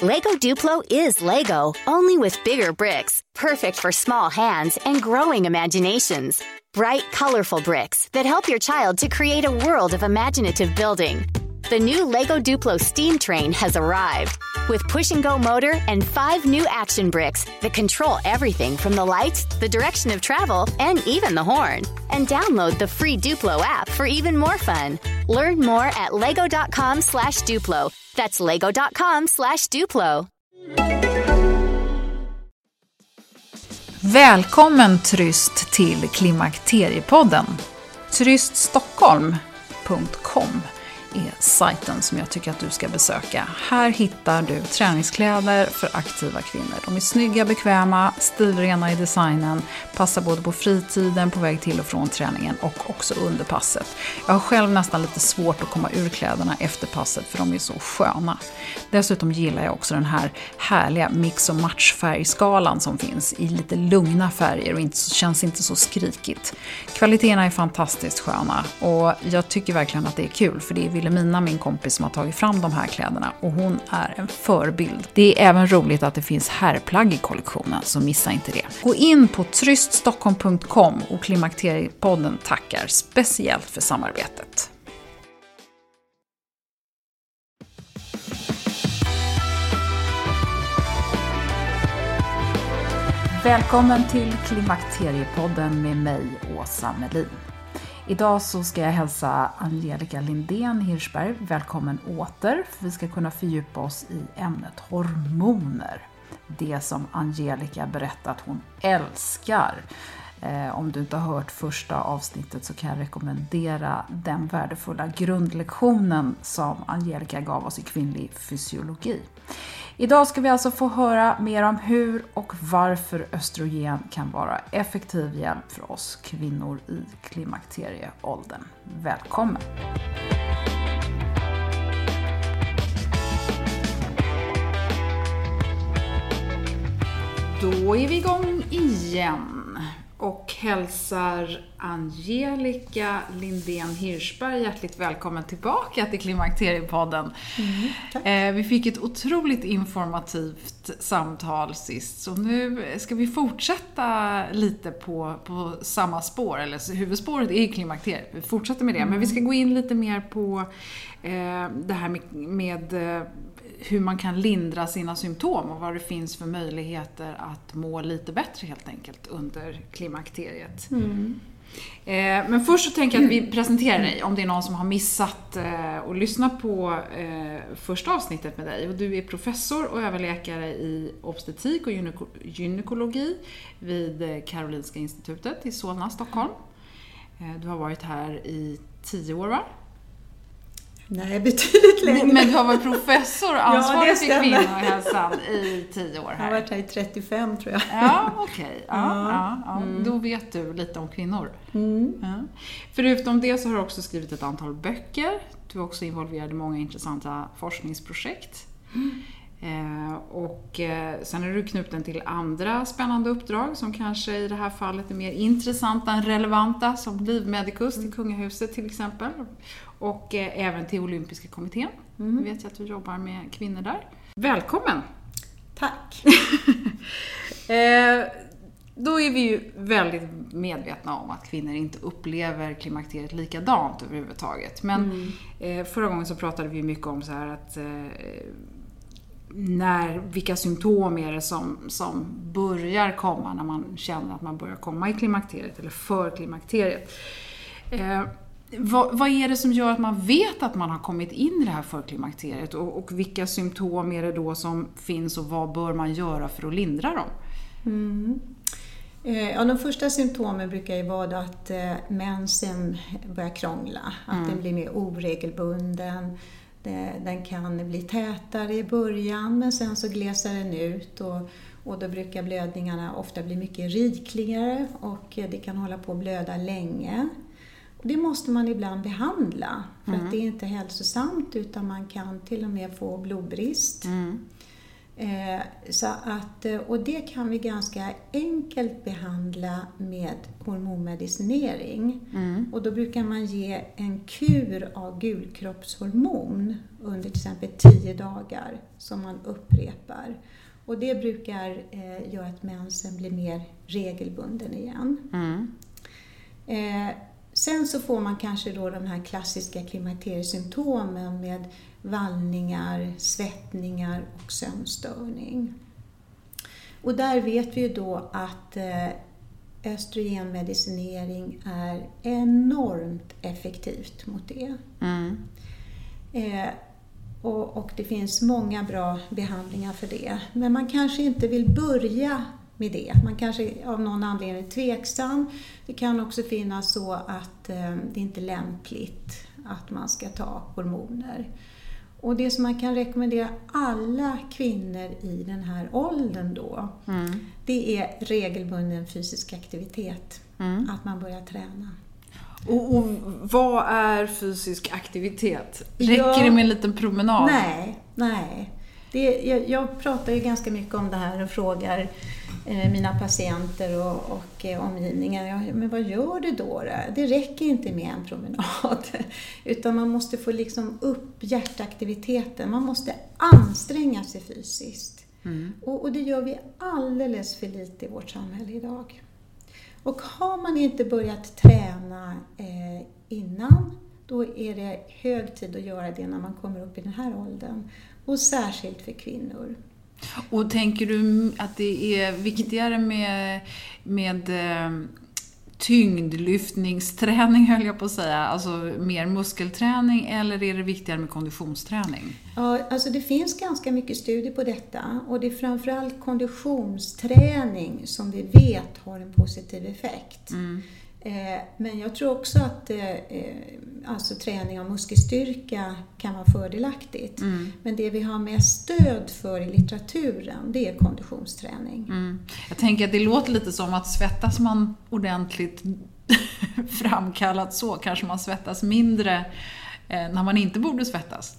Lego Duplo is Lego, only with bigger bricks, perfect for small hands and growing imaginations. Bright, colorful bricks that help your child to create a world of imaginative building. The new Lego Duplo steam train has arrived with push and go motor and five new action bricks that control everything from the lights, the direction of travel, and even the horn. And download the free Duplo app for even more fun. Learn more at lego.com slash Duplo. That's lego.com slash Duplo. Välkommen Tryst till Klimakteriepodden. Tryststockholm.com är sajten som jag tycker att du ska besöka. Här hittar du träningskläder för aktiva kvinnor. De är snygga, bekväma, stilrena i designen, passar både på fritiden, på väg till och från träningen och också under passet. Jag har själv nästan lite svårt att komma ur kläderna efter passet för de är så sköna. Dessutom gillar jag också den här härliga mix och matchfärgskalan som finns i lite lugna färger och inte, känns inte så skrikigt. Kvaliteterna är fantastiskt sköna och jag tycker verkligen att det är kul för det är Wilhelmina, min kompis, som har tagit fram de här kläderna och hon är en förebild. Det är även roligt att det finns herrplagg i kollektionen, så missa inte det. Gå in på tryststockholm.com och Klimakteriepodden tackar speciellt för samarbetet. Välkommen till Klimakteriepodden med mig, Åsa Melin. Idag så ska jag hälsa Angelica Lindén Hirschberg välkommen åter, för vi ska kunna fördjupa oss i ämnet hormoner. Det som Angelica berättat hon älskar. Eh, om du inte har hört första avsnittet så kan jag rekommendera den värdefulla grundlektionen som Angelica gav oss i kvinnlig fysiologi. Idag ska vi alltså få höra mer om hur och varför östrogen kan vara effektiv hjälp för oss kvinnor i klimakterieåldern. Välkommen! Då är vi igång igen och hälsar Angelica Lindén Hirschberg hjärtligt välkommen tillbaka till Klimakteriepodden. Mm, vi fick ett otroligt informativt samtal sist, så nu ska vi fortsätta lite på, på samma spår, eller huvudspåret är klimakteriet, vi fortsätter med det, mm. men vi ska gå in lite mer på eh, det här med, med eh, hur man kan lindra sina symptom och vad det finns för möjligheter att må lite bättre helt enkelt under klimakteriet. Mm. Eh, men först så tänker jag att vi presenterar dig om det är någon som har missat eh, att lyssna på eh, första avsnittet med dig. Och du är professor och överläkare i obstetrik och gynekologi vid Karolinska institutet i Solna, Stockholm. Du har varit här i tio år va? Nej, betydligt längre. Men du har varit professor ansvarig ja, för kvinnohälsan i tio år här. Jag har varit här i 35 tror jag. Ja, okej. Okay. Ja, ja, ja. Mm. Då vet du lite om kvinnor. Mm. Förutom det så har du också skrivit ett antal böcker. Du är också involverad i många intressanta forskningsprojekt. Mm. Eh, och eh, sen är du knuten till andra spännande uppdrag som kanske i det här fallet är mer intressanta än relevanta, som Livmedicus till mm. kungahuset till exempel. Och eh, även till Olympiska kommittén. Mm. Jag vet jag att du jobbar med kvinnor där. Välkommen! Tack! då är vi ju väldigt medvetna om att kvinnor inte upplever klimakteriet likadant överhuvudtaget. Men mm. förra gången så pratade vi mycket om så här att när, vilka symptom är det som, som börjar komma när man känner att man börjar komma i klimakteriet eller för klimakteriet. Eh, vad, vad, är det som gör att man vet att man har kommit in i det här förklimakteriet och, och vilka symptom är det då som finns och vad bör man göra för att lindra dem? Mm. Eh, ja, de första symptomen brukar ju vara att eh, mensen börjar krångla, att mm. den blir mer oregelbunden, den kan bli tätare i början men sen så glesar den ut och, och då brukar blödningarna ofta bli mycket rikligare och det kan hålla på att blöda länge. Det måste man ibland behandla för mm. att det är inte hälsosamt utan man kan till och med få blodbrist. Mm. Eh, så att, eh, och det kan vi ganska enkelt behandla med hormonmedicinering. Mm. Och då brukar man ge en kur av gulkroppshormon under till exempel 10 dagar som man upprepar. Och det brukar eh, göra att mensen blir mer regelbunden igen. Mm. Eh, sen så får man kanske då de här klassiska klimakteriesymptomen med vallningar, svettningar och sömnstörning. Och där vet vi ju då att eh, östrogenmedicinering är enormt effektivt mot det. Mm. Eh, och, och det finns många bra behandlingar för det. Men man kanske inte vill börja med det. Man kanske av någon anledning är tveksam. Det kan också finnas så att eh, det inte är lämpligt att man ska ta hormoner. Och det som man kan rekommendera alla kvinnor i den här åldern då, Mm. det är regelbunden fysisk aktivitet. Mm. Att man börjar träna. Och, och vad är fysisk aktivitet? Räcker Ja. det med en liten promenad? Nej, nej. Det, jag, jag pratar ju ganska mycket om det här och frågar mina patienter och, och eh, omgivningen, ja, men vad gör du då, då? Det räcker inte med en promenad. Utan man måste få liksom upp hjärtaktiviteten. Man måste anstränga sig fysiskt. Mm. Och, och det gör vi alldeles för lite i vårt samhälle idag. Och har man inte börjat träna eh, innan, då är det hög tid att göra det när man kommer upp i den här åldern. Och särskilt för kvinnor. Och tänker du att det är viktigare med, med eh, tyngdlyftningsträning, höll jag på att säga, alltså mer muskelträning, eller är det viktigare med konditionsträning? Ja, alltså det finns ganska mycket studier på detta och det är framförallt konditionsträning som vi vet har en positiv effekt. Mm. Eh, Men jag tror också att eh, eh, alltså träning av muskelstyrka kan vara fördelaktigt. Mm. Men det vi har mest stöd för i litteraturen, det är konditionsträning. Mm. Jag tänker att det låter lite som att svettas man ordentligt framkallat så, kanske man svettas mindre när man inte borde svettas.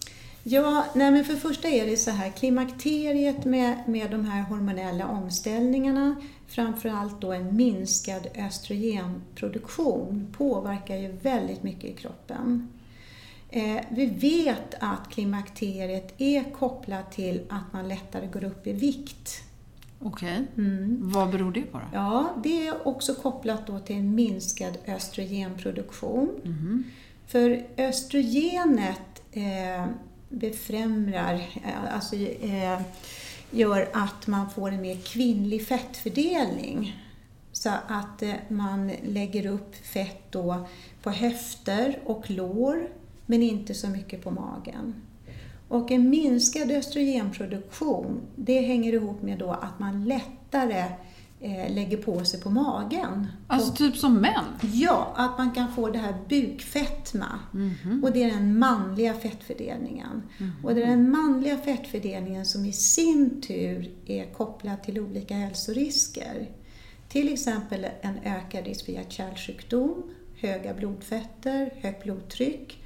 Ja, nej men för första är det så här, klimakteriet med, med de här hormonella omställningarna, framförallt då en minskad östrogenproduktion, påverkar ju väldigt mycket i kroppen. Eh, vi vet att klimakteriet är kopplat till att man lättare går upp i vikt. Okej. Mm. Vad beror det på då? Ja, det är också kopplat då till en minskad östrogenproduktion. Mhm. För östrogenet eh, befrämjar, eh, alltså eh, gör att man får en mer kvinnlig fettfördelning. Så att eh, man lägger upp fett då på höfter och lår, men inte så mycket på magen. Och en minskad östrogenproduktion, det hänger ihop med då att man lättare lägger på sig på magen. Alltså typ som män? Ja, att man kan få det här bukfetma. Mhm. Och det är den manliga fettfördelningen. Och det är den manliga fettfördelningen som i sin tur är kopplad till olika hälsorisker. Till exempel en ökad risk för hjärt-kärlsjukdom, höga blodfetter, högt blodtryck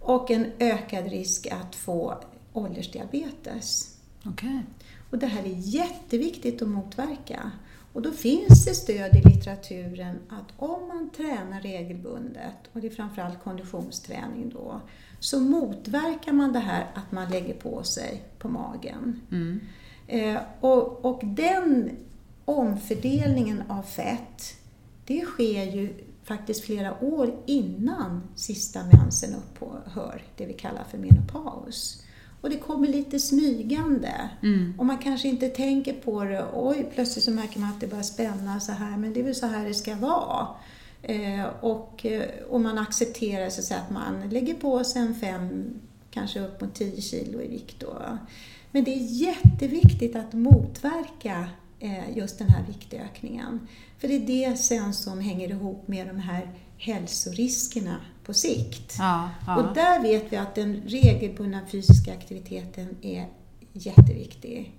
och en ökad risk att få åldersdiabetes. Okej. Och det här är jätteviktigt att motverka. Och då finns det stöd i litteraturen att om man tränar regelbundet, och det är framförallt konditionsträning då, så motverkar man det här att man lägger på sig på magen. Mm. Eh, och, och den omfördelningen av fett, det sker ju faktiskt flera år innan sista mensen upphör, det vi kallar för menopaus. Och det kommer lite smygande. Mm. Och man kanske inte tänker på det. Oj, plötsligt så märker man att det börjar spänna så här. Men det är väl så här det ska vara. Eh, och, eh, och man accepterar så att, man lägger på sig en fem, kanske upp mot 10 kilo i vikt. Då. Men det är jätteviktigt att motverka eh, just den här viktökningen. För det är det sen som hänger ihop med de här hälsoriskerna på sikt. Ja, ja. Och där vet vi att den regelbundna fysiska aktiviteten är jätteviktig.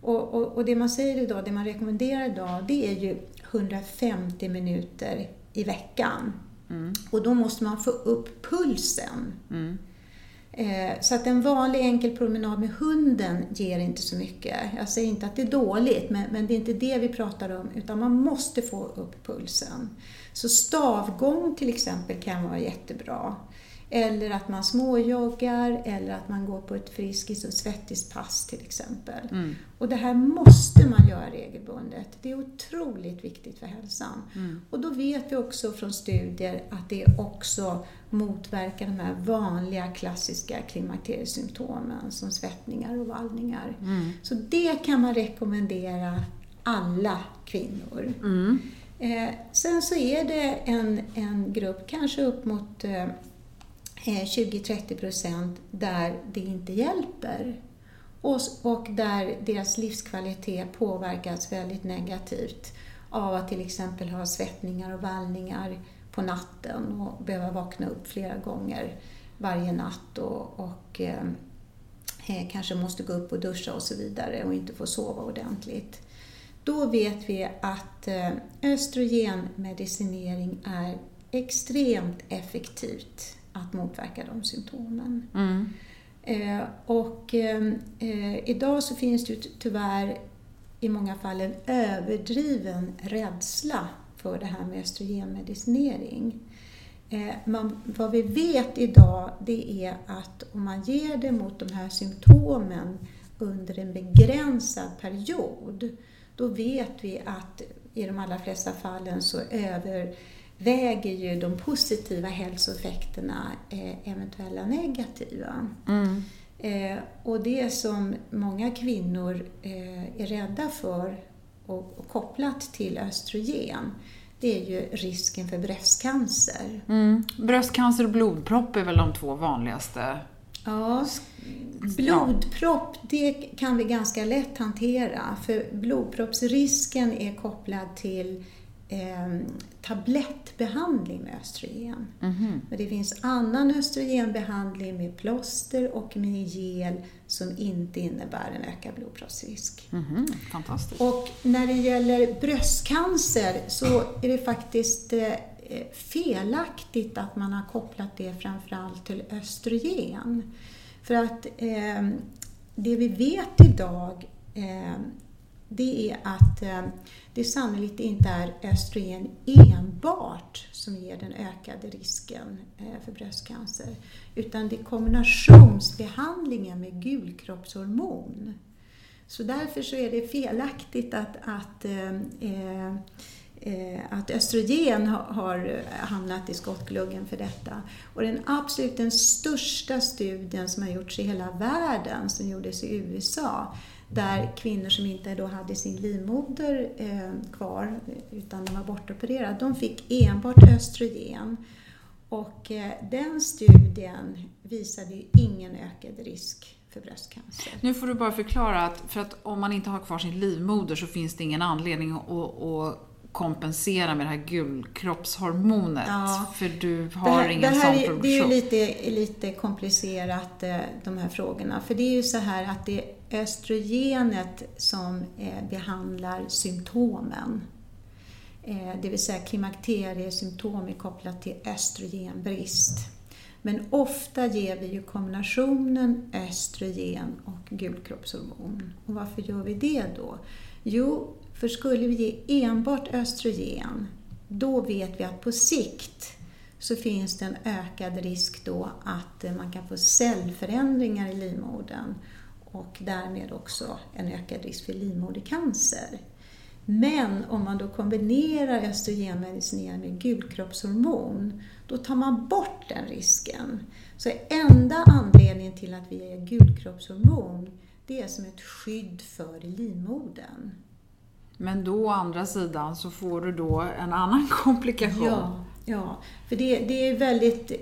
Och, och, och det man säger idag, det man rekommenderar idag, det är ju 150 minuter i veckan. Mm. Och då måste man få upp pulsen. Mm. Eh, så att en vanlig enkel promenad med hunden ger inte så mycket. Jag säger inte att det är dåligt, men, men det är inte det vi pratar om, utan man måste få upp pulsen. Så stavgång till exempel kan vara jättebra. Eller att man småjoggar eller att man går på ett friskis och svettispass till exempel. Mm. Och det här måste man göra regelbundet. Det är otroligt viktigt för hälsan. Mm. Och då vet vi också från studier att det också motverkar de här vanliga klassiska klimakteriesymptomen som svettningar och vallningar. Mm. Så det kan man rekommendera alla kvinnor. Eh, sen så är det en, en grupp, kanske upp mot eh, eh 20-30 procent där det inte hjälper och, och där deras livskvalitet påverkas väldigt negativt av att till exempel ha svettningar och vallningar på natten och behöva vakna upp flera gånger varje natt och, och eh, eh kanske måste gå upp och duscha och så vidare och inte få sova ordentligt. Då vet vi att eh, östrogenmedicinering är extremt effektivt att motverka de symptomen. Mm. Eh, och eh, eh, idag så finns det tyvärr i många fall en överdriven rädsla för det här med östrogenmedicinering. Eh, man, vad vi vet idag det är att om man ger det mot de här symptomen under en begränsad period, då vet vi att i de allra flesta fallen så över väger ju de positiva hälsoeffekterna eh, eventuella negativa. Mm. Eh, och det som många kvinnor eh, är rädda för och, och, kopplat till östrogen, det är ju risken för bröstcancer. Mm. Bröstcancer och blodpropp är väl de två vanligaste? Ja, blodpropp det kan vi ganska lätt hantera för blodproppsrisken är kopplad till eh, tablettbehandling med östrogen. Mm -hmm. Men det finns annan östrogenbehandling med plåster och med gel som inte innebär en ökad blodproppsrisk. Mm -hmm. Fantastiskt. Och när det gäller bröstcancer så är det faktiskt eh, Eh, felaktigt att man har kopplat det framförallt till östrogen. För att eh, det vi vet idag eh, det är att eh, det sannolikt inte är östrogen enbart som ger den ökade risken eh, för bröstcancer, utan det är kombinationsbehandlingen med gulkroppshormon. Så därför så är det felaktigt att, att eh, eh Eh, att östrogen har eh, hamnat i skottgluggen för detta. Och den absolut den största studien som har gjorts i hela världen, som gjordes i USA, där kvinnor som inte då hade sin livmoder eh, kvar utan de var bortopererade, de fick enbart östrogen. Och eh, den studien visade ju ingen ökad risk för bröstcancer. Nu får du bara förklara att, för att om man inte har kvar sin livmoder så finns det ingen anledning att, att kompensera med det här gulkroppshormonet. Ja. För du har här, ingen sån produktion. Det är ju lite, lite komplicerat eh, de här frågorna. För det är ju så här att det är östrogenet som eh, behandlar symptomen. Eh, det vill säga klimakteriesymptom är kopplat till östrogenbrist. Men ofta ger vi ju kombinationen östrogen och gulkroppshormon. Och varför gör vi det då? Jo, för skulle vi ge enbart östrogen, då vet vi att på sikt så finns det en ökad risk då att eh, man kan få cellförändringar i livmodern och därmed också en ökad risk för livmodercancer. Men om man då kombinerar östrogenmedicinering med gulkroppshormon, då tar man bort den risken. Så enda anledningen till att vi ger gulkroppshormon, det är som ett skydd för livmodern. Men då å andra sidan så får du då en annan komplikation. Ja, ja. för det, det är väldigt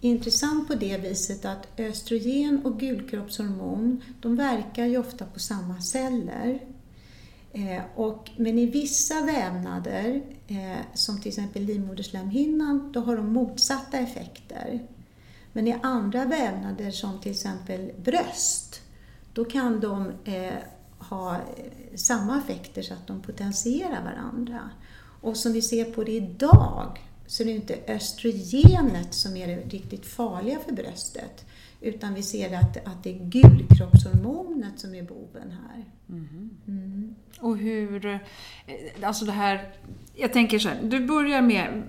intressant på det viset att östrogen och gulkroppshormon, de verkar ju ofta på samma celler. Eh, och, men i vissa vävnader, eh, som till exempel livmoderslemhinnan, då har de motsatta effekter. Men i andra vävnader, som till exempel bröst, då kan de eh, ha samma effekter så att de potentierar varandra. Och som vi ser på det idag så är det inte östrogenet som är det riktigt farliga för bröstet Utan vi ser att, att det är gulkroppshormonet som är boven här. Mm. Och hur, eh, alltså det här, jag tänker så här, du börjar med,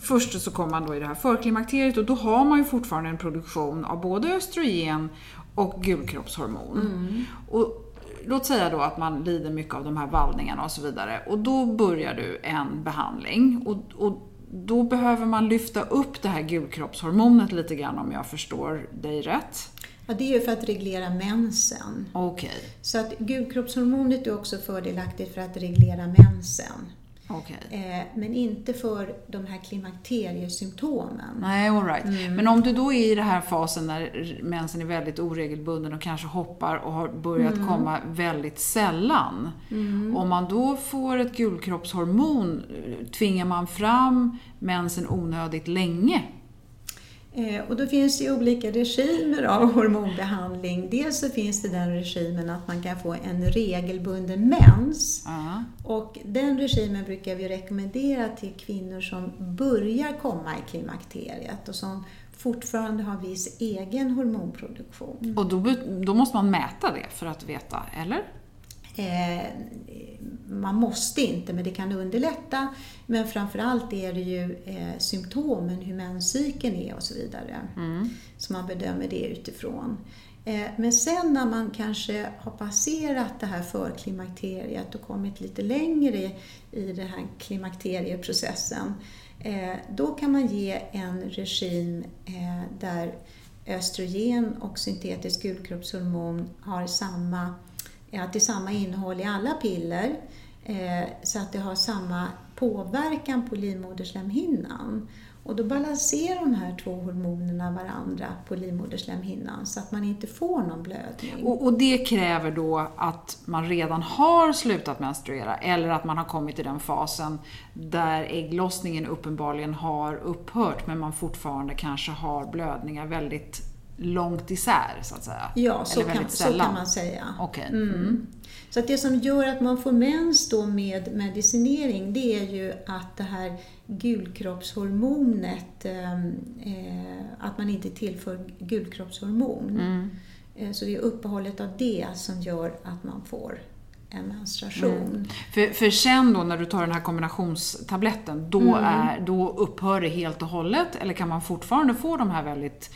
först så kommer man då i det här förklimakteriet och då har man ju fortfarande en produktion av både östrogen och gulkroppshormon. Mm. Och låt säga då att man lider mycket av de här vallningarna och så vidare och då börjar du en behandling och, och då behöver man lyfta upp det här gulkroppshormonet lite grann om jag förstår dig rätt. Ja, det är ju för att reglera mensen. Okej. Så att gulkroppshormonet är också fördelaktigt för att reglera mensen. Okej. Eh, men inte för de här klimakteriesymptomen. Nej, all right. Mm. Men om du då är i den här fasen när mensen är väldigt oregelbunden och kanske hoppar och har börjat Mm. komma väldigt sällan. Om man då får ett gulkroppshormon, tvingar man fram mensen onödigt länge? Eh, och då finns det ju olika regimer av hormonbehandling. Dels så finns det den regimen att man kan få en regelbunden mens. Ja. Och den regimen brukar vi rekommendera till kvinnor som börjar komma i klimakteriet och som fortfarande har viss egen hormonproduktion. Och då, då måste man mäta det för att veta, eller? Eh, man måste inte, men det kan underlätta. Men framförallt är det ju eh, symptomen, hur menscykeln är och så vidare. Så man bedömer det utifrån. Eh, men sen när man kanske har passerat det här förklimakteriet och kommit lite längre i, i den här klimakterieprocessen, eh, då kan man ge en regim där östrogen och syntetiskt gulkroppshormon har samma att det är samma innehåll i alla piller eh, så att det har samma påverkan på livmoderslemhinnan. Och då balanserar de här två hormonerna varandra på livmoderslemhinnan så att man inte får någon blödning. Och, och det kräver då att man redan har slutat menstruera eller att man har kommit till den fasen där ägglossningen uppenbarligen har upphört men man fortfarande kanske har blödningar väldigt långt isär så att säga. Ja, så, kan, så kan man säga. Okej. Mm. Så att det som gör att man får mens då med medicinering det är ju att det här gulkroppshormonet, eh, eh, att man inte tillför gulkroppshormon. Mm. Eh, så det är uppehållet av det som gör att man får en menstruation. För, för sen då när du tar den här kombinationstabletten, då, Mm. är, då upphör det helt och hållet? Eller kan man fortfarande få de här väldigt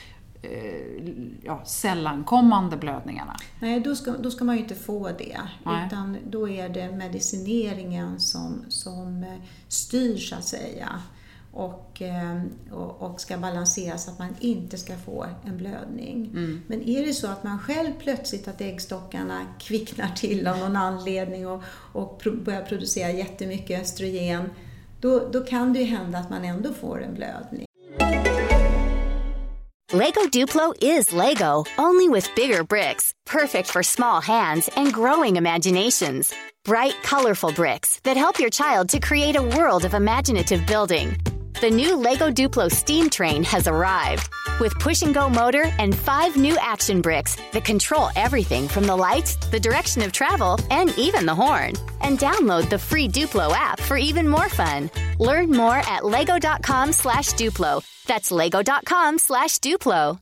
ja, sällankommande blödningarna? Nej, då ska, då ska man ju inte få det. Nej. Utan då är det medicineringen som, som eh, styr så att säga. Och, eh, och, och ska balanseras så att man inte ska få en blödning. Men är det så att man själv plötsligt att äggstockarna kvicknar till av någon anledning och, och börjar producera jättemycket östrogen, då, då kan det ju hända att man ändå får en blödning. Lego Duplo is Lego, only with bigger bricks, perfect for small hands and growing imaginations. Bright, colorful bricks that help your child to create a world of imaginative building. The new Lego Duplo steam train has arrived with push and go motor and five new action bricks that control everything from the lights, the direction of travel, and even the horn. And download the free Duplo app for even more fun. Learn more at lego.com slash Duplo. That's lego.com slash Duplo.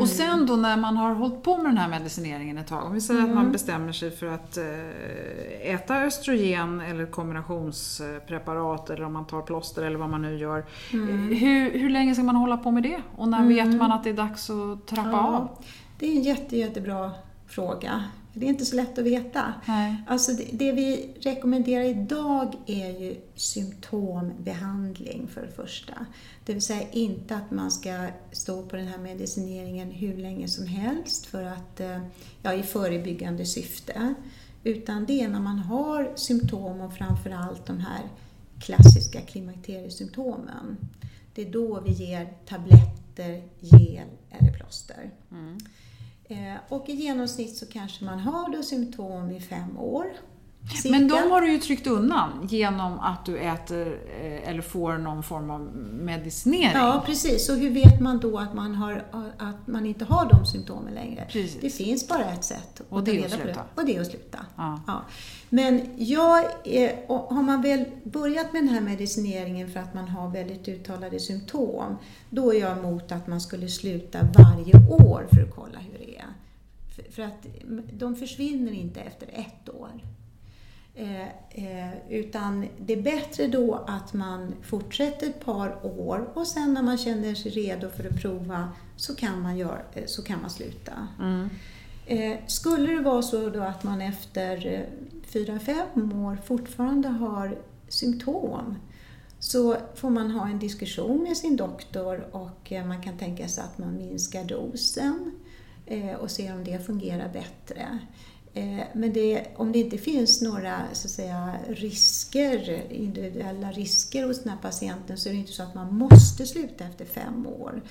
Och sen då när man har hållit på med den här medicineringen ett tag, om vi säger att Mm. man bestämmer sig för att eh, äta östrogen eller kombinationspreparat eller om man tar plåster eller vad man nu gör. Mm. Eh, Hur, hur länge ska man hålla på med det? Och när vet man att det är dags att trappa av? Det är en jätte, jättebra fråga. Det är inte så lätt att veta. Nej. Alltså det, det vi rekommenderar idag är ju symptombehandling för det första. Det vill säga inte att man ska stå på den här medicineringen hur länge som helst för att, eh, ja, i förebyggande syfte. Utan det är när man har symptom och framförallt de här klassiska klimakteriesymptomen. Det är då vi ger tabletter, gel eller plåster. Eh, Och i genomsnitt så kanske man har då symptom i fem år. Cirka. Men de har du ju tryckt undan genom att du äter eh, eller får någon form av medicinering. Ja, precis. Och hur vet man då att man, har, att man inte har de symptomen längre? Precis. Det finns bara ett sätt Och att det ta är reda att på det. sluta. Och det är att sluta. Ja. Men jag är, har man väl börjat med den här medicineringen för att man har väldigt uttalade symptom, då är jag emot att man skulle sluta varje år för att kolla hur det är. För- att de försvinner inte efter ett år. Eh, eh, utan det är bättre då att man fortsätter ett par år och sen när man känner sig redo för att prova så kan man, göra, eh, så kan man sluta. Mm. Eh, skulle det vara så då att man efter eh, fyra, fem år fortfarande har symptom så får man ha en diskussion med sin doktor och eh, man kan tänka sig att man minskar dosen eh, Eh, och ser om det fungerar bättre. Eh, Men det, om det inte finns några så att säga, risker, individuella risker hos den här patienten så är det inte så att man måste sluta efter fem år.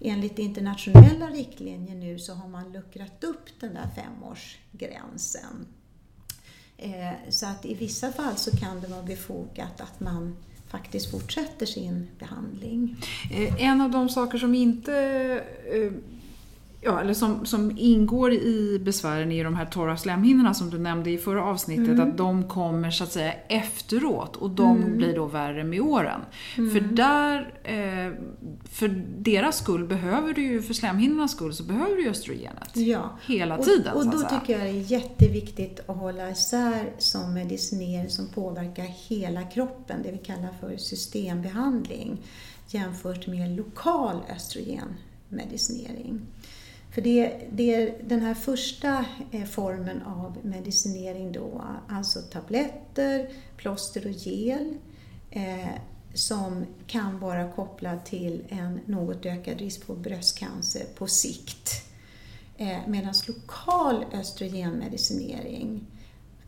Enligt internationella riktlinjer nu så har man luckrat upp den där femårsgränsen. Eh, så att i vissa fall så kan det vara befogat att man faktiskt fortsätter sin behandling. Eh, en av de saker som inte Ja, eller som, som ingår i besvären är de här torra slemhinnorna som du nämnde i förra avsnittet, Mm. att de kommer så att säga efteråt och de blir då värre med åren. Mm. För där, eh, för deras skull behöver du ju, för slemhinnornas skull, så behöver du ju östrogenet. Ja. Hela tiden Och, och så då tycker jag det är jätteviktigt att hålla isär som medicinering som påverkar hela kroppen, det vi kallar för systembehandling, jämfört med lokal östrogenmedicinering. För det, det är den här första eh, formen av medicinering då, alltså tabletter, plåster och gel, eh, som kan vara kopplad till en något ökad risk för bröstcancer på sikt. Eh, Medan lokal östrogenmedicinering,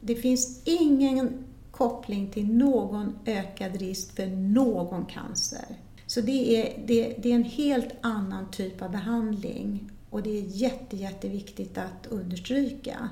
det finns ingen koppling till någon ökad risk för någon cancer. Så det är, det, det är en helt annan typ av behandling och det är jätte, jätteviktigt att understryka.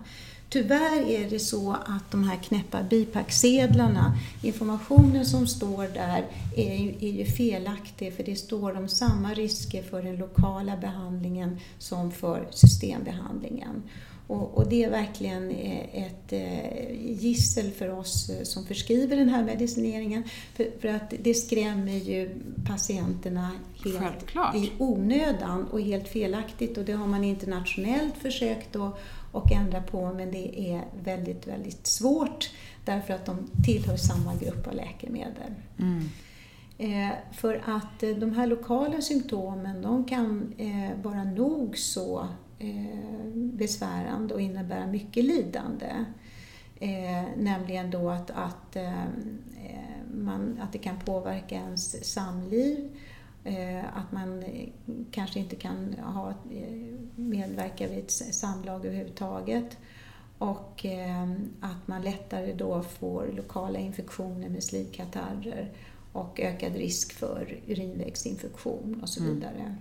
Tyvärr är det så att de här knäppa bipacksedlarna, informationen som står där är ju, är ju felaktig för det står om samma risker för den lokala behandlingen som för systembehandlingen. Och, och det är verkligen eh, ett eh, gissel för oss eh, som förskriver den här medicineringen för, för att det skrämmer ju patienterna helt Självklart. i onödan och helt felaktigt och det har man internationellt försökt att och ändra på men det är väldigt, väldigt svårt därför att de tillhör samma grupp av läkemedel. Mm. Eh, för att eh, de här lokala symptomen de kan eh, vara nog så eh, besvärande och innebära mycket lidande. Eh, nämligen då att, att, man, att det kan påverka ens samliv, att man eh, kanske inte kan ha, eh, medverka vid ett samlag överhuvudtaget och eh, att man lättare då får lokala infektioner med slidkatarrer och ökad risk för urinvägsinfektion och så vidare.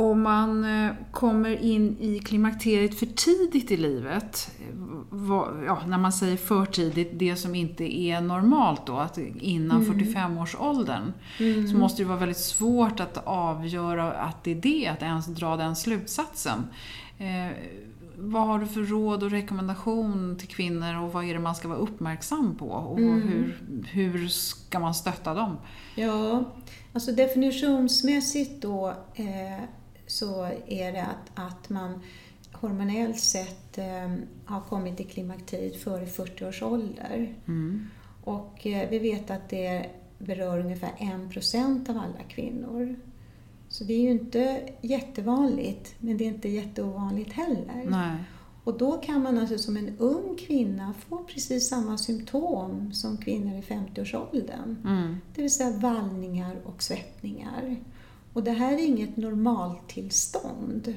Om man eh, kommer in i klimakteriet för tidigt i livet, ja, när man säger för tidigt, det som inte är normalt då, att innan 45-årsåldern, så måste det vara väldigt svårt att avgöra att det är det, att ens dra den slutsatsen. Eh, vad har du för råd och rekommendation till kvinnor och vad är det man ska vara uppmärksam på? Och hur, hur ska man stötta dem? Ja, alltså definitionsmässigt då eh, så är det att, att man hormonellt sett eh, har kommit i klimakteriet före 40 års ålder. Mm. Och eh, vi vet att det berör ungefär 1% av alla kvinnor. Så det är ju inte jättevanligt, men det är inte jätteovanligt heller. Nej. Och då kan man alltså som en ung kvinna få precis samma symptom som kvinnor i 50-årsåldern. Mm. Det vill säga vallningar och svettningar. Och det här är inget normaltillstånd.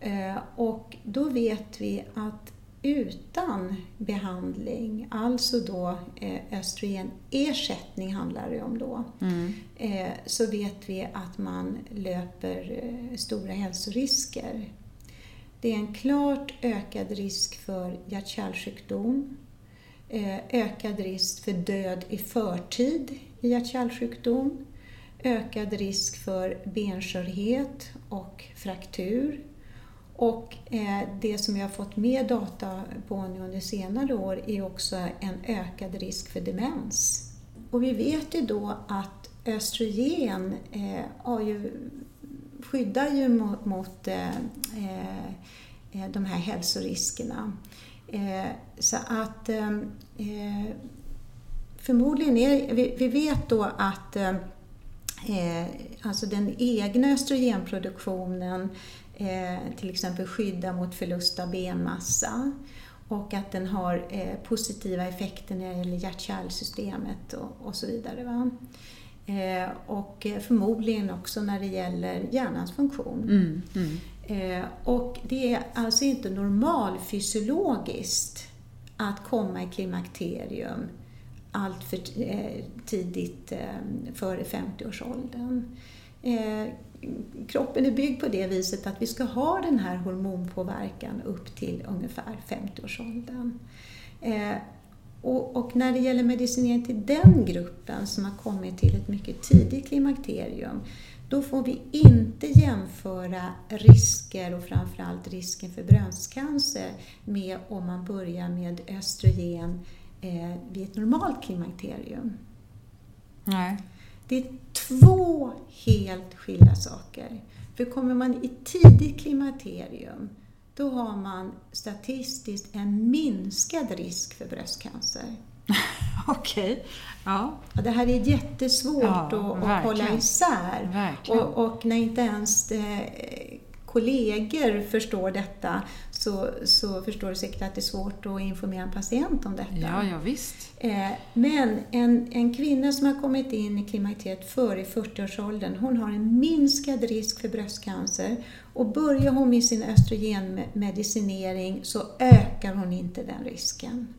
Eh, Och då vet vi att utan behandling, alltså då eh, östrogenersättning handlar det om då, Mm. eh, så vet vi att man löper stora hälsorisker. Det är en klart ökad risk för hjärt-kärlsjukdom, ökad risk för död i förtid i hjärt-kärlsjukdom, ökad risk för benskörhet och fraktur. Och eh, det som vi har fått mer data på nu under senare år är också en ökad risk för demens. Och vi vet ju då att östrogen eh, har ju, skyddar ju mot, mot de här hälsoriskerna. Så att förmodligen är vi vet då att Eh, alltså den egna östrogenproduktionen eh, till exempel skyddar mot förlust av benmassa och att den har eh, positiva effekter när det gäller hjärt-kärlsystemet och, och, så vidare. Va? Eh, och förmodligen också när det gäller hjärnans funktion. Mm, mm. Eh, och det är alltså inte normalfysiologiskt att komma i klimakterium allt för eh, tidigt ehm, före 50-årsåldern. Eh, kroppen är byggd på det viset att vi ska ha den här hormonpåverkan upp till ungefär 50-årsåldern. Eh, och, när det gäller medicinering till den gruppen som har kommit till ett mycket tidigt klimakterium, då får vi inte jämföra risker och framförallt risken för bröstcancer med om man börjar med östrogen eh, vid ett normalt klimakterium. Nej. Det är två helt skilda saker. För kommer man i tidigt klimakterium, då har man statistiskt en minskad risk för bröstcancer. Okej. Okay. Ja. Det här är jättesvårt ja, att, att hålla isär. Och, och, när inte ens eh, kollegor förstår detta så, så förstår du säkert att det är svårt att informera en patient om detta. Ja, ja visst. Eh, men en, en kvinna som har kommit in i klimakteriet före 40-årsåldern, hon har en minskad risk för bröstcancer och börjar hon med sin östrogenmedicinering så ökar hon inte den risken.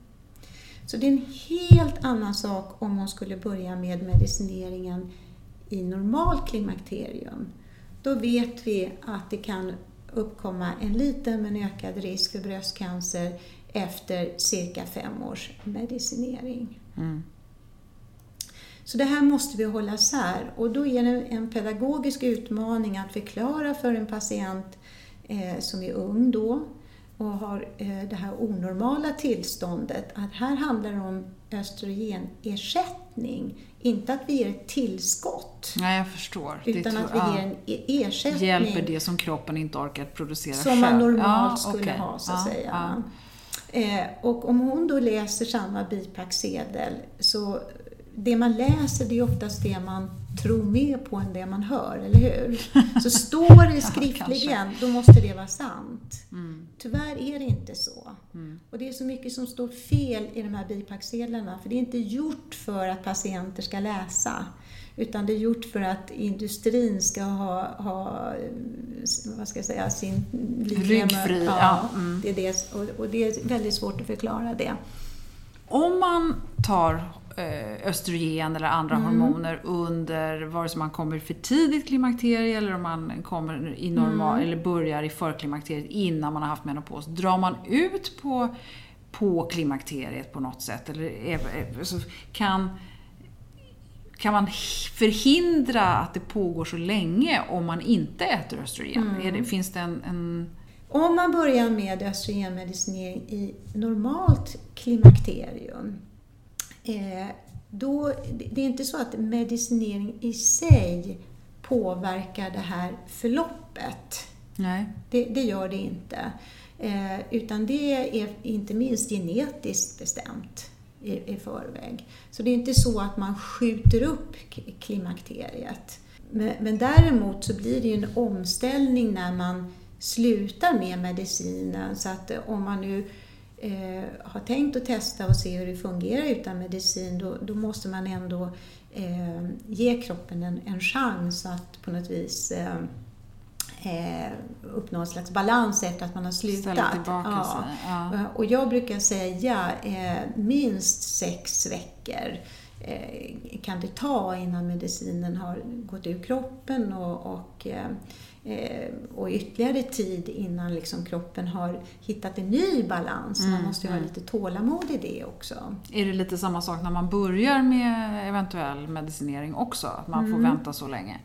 Så det är en helt annan sak om hon skulle börja med medicineringen i normalt klimakterium då vet vi att det kan uppkomma en liten men ökad risk för bröstcancer efter cirka fem års medicinering. Mm. Så det här måste vi hålla isär och då är det en pedagogisk utmaning att förklara för en patient eh, som är ung då och har eh, det här onormala tillståndet att här handlar det om östrogenersättning inte att vi ger ett tillskott. Nej, jag förstår. Utan det att vi ger en e- ersättning. Hjälper det som kroppen inte orkar producera som själv. Som man normalt ja, skulle okay. ha, så att ja, säga. Ja. Eh, och om hon då läser samma bipacksedel så det man läser det är oftast det man tror mer på än det man hör, eller hur? Så står det skriftligen, då måste det vara sant. Mm. Tyvärr är det inte så. Mm. Och det är så mycket som står fel i de här bipacksedlarna, för det är inte gjort för att patienter ska läsa. Utan det är gjort för att industrin ska ha, ha vad ska jag säga, sin Ryggfri, ja. ja. Mm. Det är det, och, och det är väldigt svårt att förklara det. Om man tar östrogen eller andra mm. hormoner under vare sig man kommer för tidigt klimakterie eller om man kommer i normal, mm. eller börjar i förklimakteriet innan man har haft menopaus. Drar man ut på, på klimakteriet på något sätt? Eller kan, kan man förhindra att det pågår så länge om man inte äter östrogen? Mm. Det, finns det en, en om man börjar med östrogenmedicinering i normalt klimakterium eh, då, det är inte så att medicinering i sig påverkar det här förloppet. Nej. Det, det gör det inte. Eh, utan det är inte minst genetiskt bestämt i, i förväg. Så det är inte så att man skjuter upp klimakteriet. Men, men däremot så blir det ju en omställning när man slutar med medicinen. Så att om man nu eh, har tänkt att testa och se hur det fungerar utan medicin, då, då måste man ändå eh, ge kroppen en, en chans att på något vis eh, eh uppnå en slags balans efter att man har slutat. Ja. ja. Eh, och jag brukar säga eh, minst sex veckor kan det ta innan medicinen har gått ur kroppen och, och och ytterligare tid innan liksom kroppen har hittat en ny balans. Mm, man måste ju ha mm. lite tålamod i det också. Är det lite samma sak när man börjar med eventuell medicinering också? Att man får mm. vänta så länge?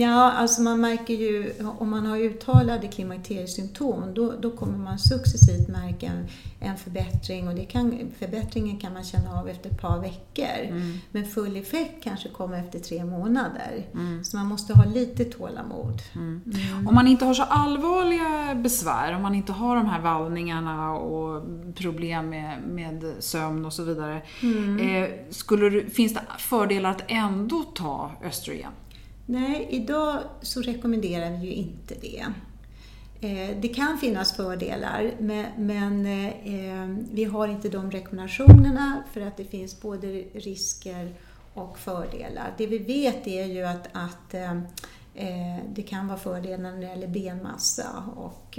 Ja, alltså man märker ju, om man har uttalade klimakteriesymptom, då, då kommer man successivt märka en, en förbättring och det kan, förbättringen kan man känna av efter ett par veckor. Mm. Men full effekt kanske kommer efter tre månader. Mm. Så man måste ha lite tålamod. Mm. mm. Om man inte har så allvarliga besvär, om man inte har de här vallningarna och problem med, med sömn och så vidare. Mm. Eh, skulle finns det fördelar att ändå ta östrogen? Nej, idag så rekommenderar vi ju inte det. Eh, det kan finnas fördelar men eh, vi har inte de rekommendationerna för att det finns både risker och fördelar. Det vi vet är ju att, att eh, det kan vara fördelar när det gäller benmassa och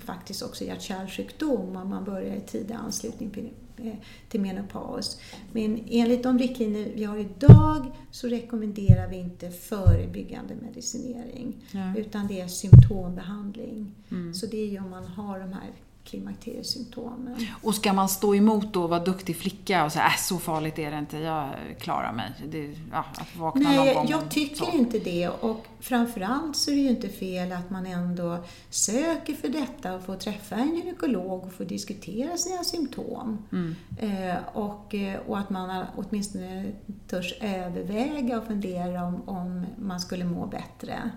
faktiskt också hjärt-kärlsjukdom om man börjar i tidig anslutning Eh, till menopaus. Men enligt de riktlinjer vi har idag så rekommenderar vi inte förebyggande medicinering. Ja. Utan det är symptombehandling. Mm. Så det är ju om man har de här klimakteriesymptomen. Och ska man stå emot då och vara duktig flicka och säga äh, så farligt är det inte, jag klarar mig. Det, ja, att vakna Nej, någon gång jag tycker så. inte det. Och framförallt så är det ju inte fel att man ändå söker för detta och får träffa en gynekolog och få diskutera sina symptom. Mm. Eh, och, eh, och att man åtminstone törs överväga och fundera om, om man skulle må bättre.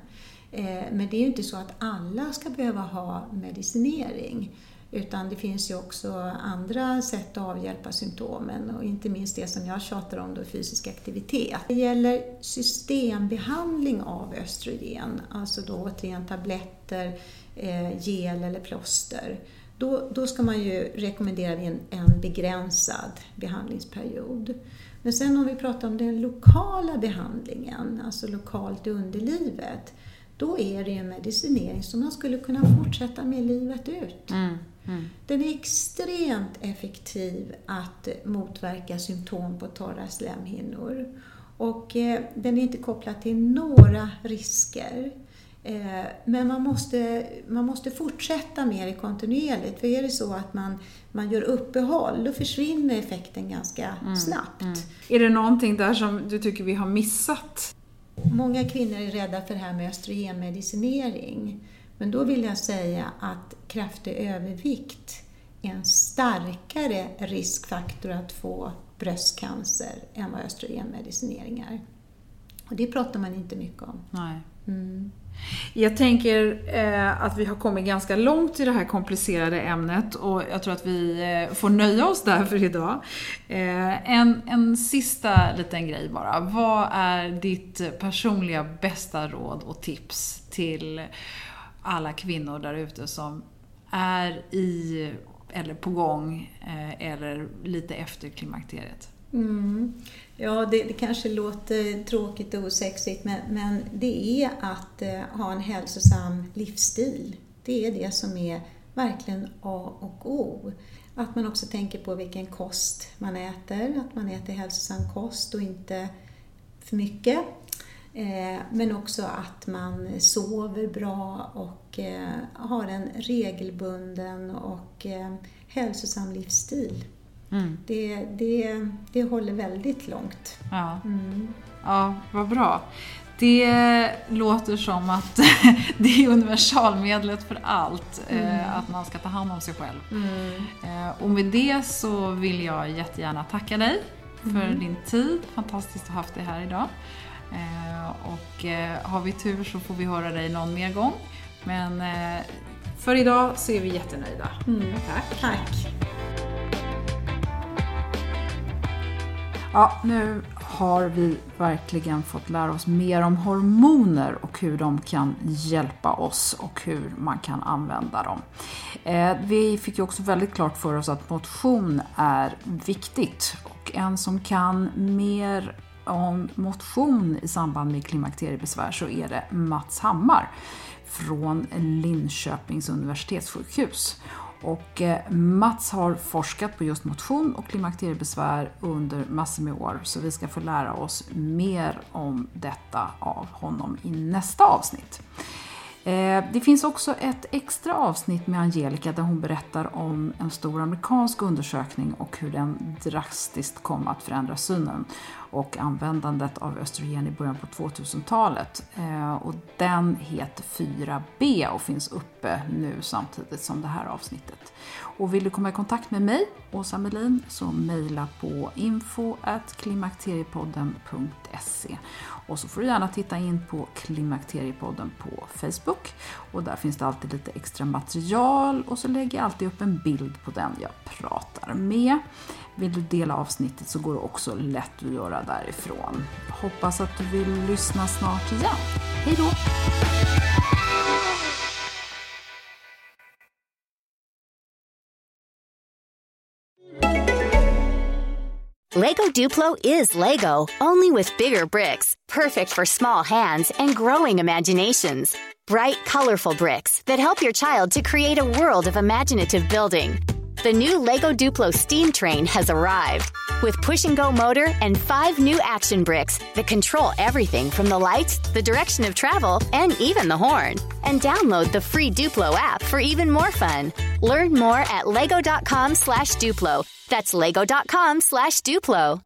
Eh, men det är ju inte så att alla ska behöva ha medicinering. Utan det finns ju också andra sätt att avhjälpa symptomen och inte minst det som jag tjatar om då, fysisk aktivitet. Det gäller systembehandling av östrogen, alltså då återigen tabletter, eh, gel eller plåster. Då, då ska man ju rekommendera en, en begränsad behandlingsperiod. Men sen om vi pratar om den lokala behandlingen, alltså lokalt i underlivet, då är det en medicinering som man skulle kunna fortsätta med livet ut. Mm. Mm. Den är extremt effektiv att motverka symptom på torra slemhinnor. Och eh, den är inte kopplad till några risker. Eh, men man måste, man måste fortsätta med det kontinuerligt. För är det så att man, man gör uppehåll, då försvinner effekten ganska mm. snabbt. Mm. Är det någonting där som du tycker vi har missat? Många kvinnor är rädda för det här med östrogenmedicinering. Men då vill jag säga att kraftig övervikt är en starkare riskfaktor att få bröstcancer än vad östrogenmedicinering är. Och det pratar man inte mycket om. Nej. Mm. Jag tänker eh, att vi har kommit ganska långt i det här komplicerade ämnet och jag tror att vi eh, får nöja oss där för idag. Eh, en, en sista liten grej bara. Vad är ditt personliga bästa råd och tips till alla kvinnor där ute som är i eller på gång eh, eller lite efter klimakteriet? Mm. Ja, det, det, kanske låter tråkigt och osexigt men, men det är att eh, ha en hälsosam livsstil. Det är det som är verkligen A och O. Att man också tänker på vilken kost man äter, att man äter hälsosam kost och inte för mycket. Eh, men också att man sover bra och eh, har en regelbunden och eh, hälsosam livsstil. Mm. Det, det, det håller väldigt långt. Ja. Mm. ja, vad bra. Det låter som att det är universalmedlet för allt, mm. att man ska ta hand om sig själv. Mm. Och med det så vill jag jättegärna tacka dig för mm. din tid. Fantastiskt att ha haft dig här idag. Eh, och eh, har vi tur så får vi höra dig någon mer gång. Men eh, för idag så är vi jättenöjda. Mm. Tack. Tack. Ja, nu har vi verkligen fått lära oss mer om hormoner och hur de kan hjälpa oss och hur man kan använda dem. Eh, vi fick ju också väldigt klart för oss att motion är viktigt och en som kan mer om motion i samband med klimakteriebesvär så är det Mats Hammar från Linköpings universitetssjukhus. Och eh, Mats har forskat på just motion och klimakteriebesvär under massor med år så vi ska få lära oss mer om detta av honom i nästa avsnitt. Eh, det finns också ett extra avsnitt med Angelica där hon berättar om en stor amerikansk undersökning och hur den drastiskt kom att förändra synen och användandet av östrogen i början på 2000-talet. Eh, och den heter 4B och finns uppe nu samtidigt som det här avsnittet. Och vill du komma i kontakt med mig, Åsa Melin, så mejla på info.klimakteriepodden.se och så får du gärna titta in på Klimakteriepodden på Facebook och där finns det alltid lite extra material och så lägger jag alltid upp en bild på den jag pratar med. Vill du dela avsnittet så går det också lätt att göra därifrån. Hoppas att du vill lyssna snart igen. Hej då! Lego Duplo is Lego, only with bigger bricks, perfect for small hands and growing imaginations. Bright, colorful bricks that help your child to create a world of imaginative building. The new Lego Duplo steam train has arrived with push and go motor and five new action bricks that control everything from the lights, the direction of travel, and even the horn. And download the free Duplo app for even more fun. Learn more at lego.com slash Duplo. That's lego.com slash Duplo.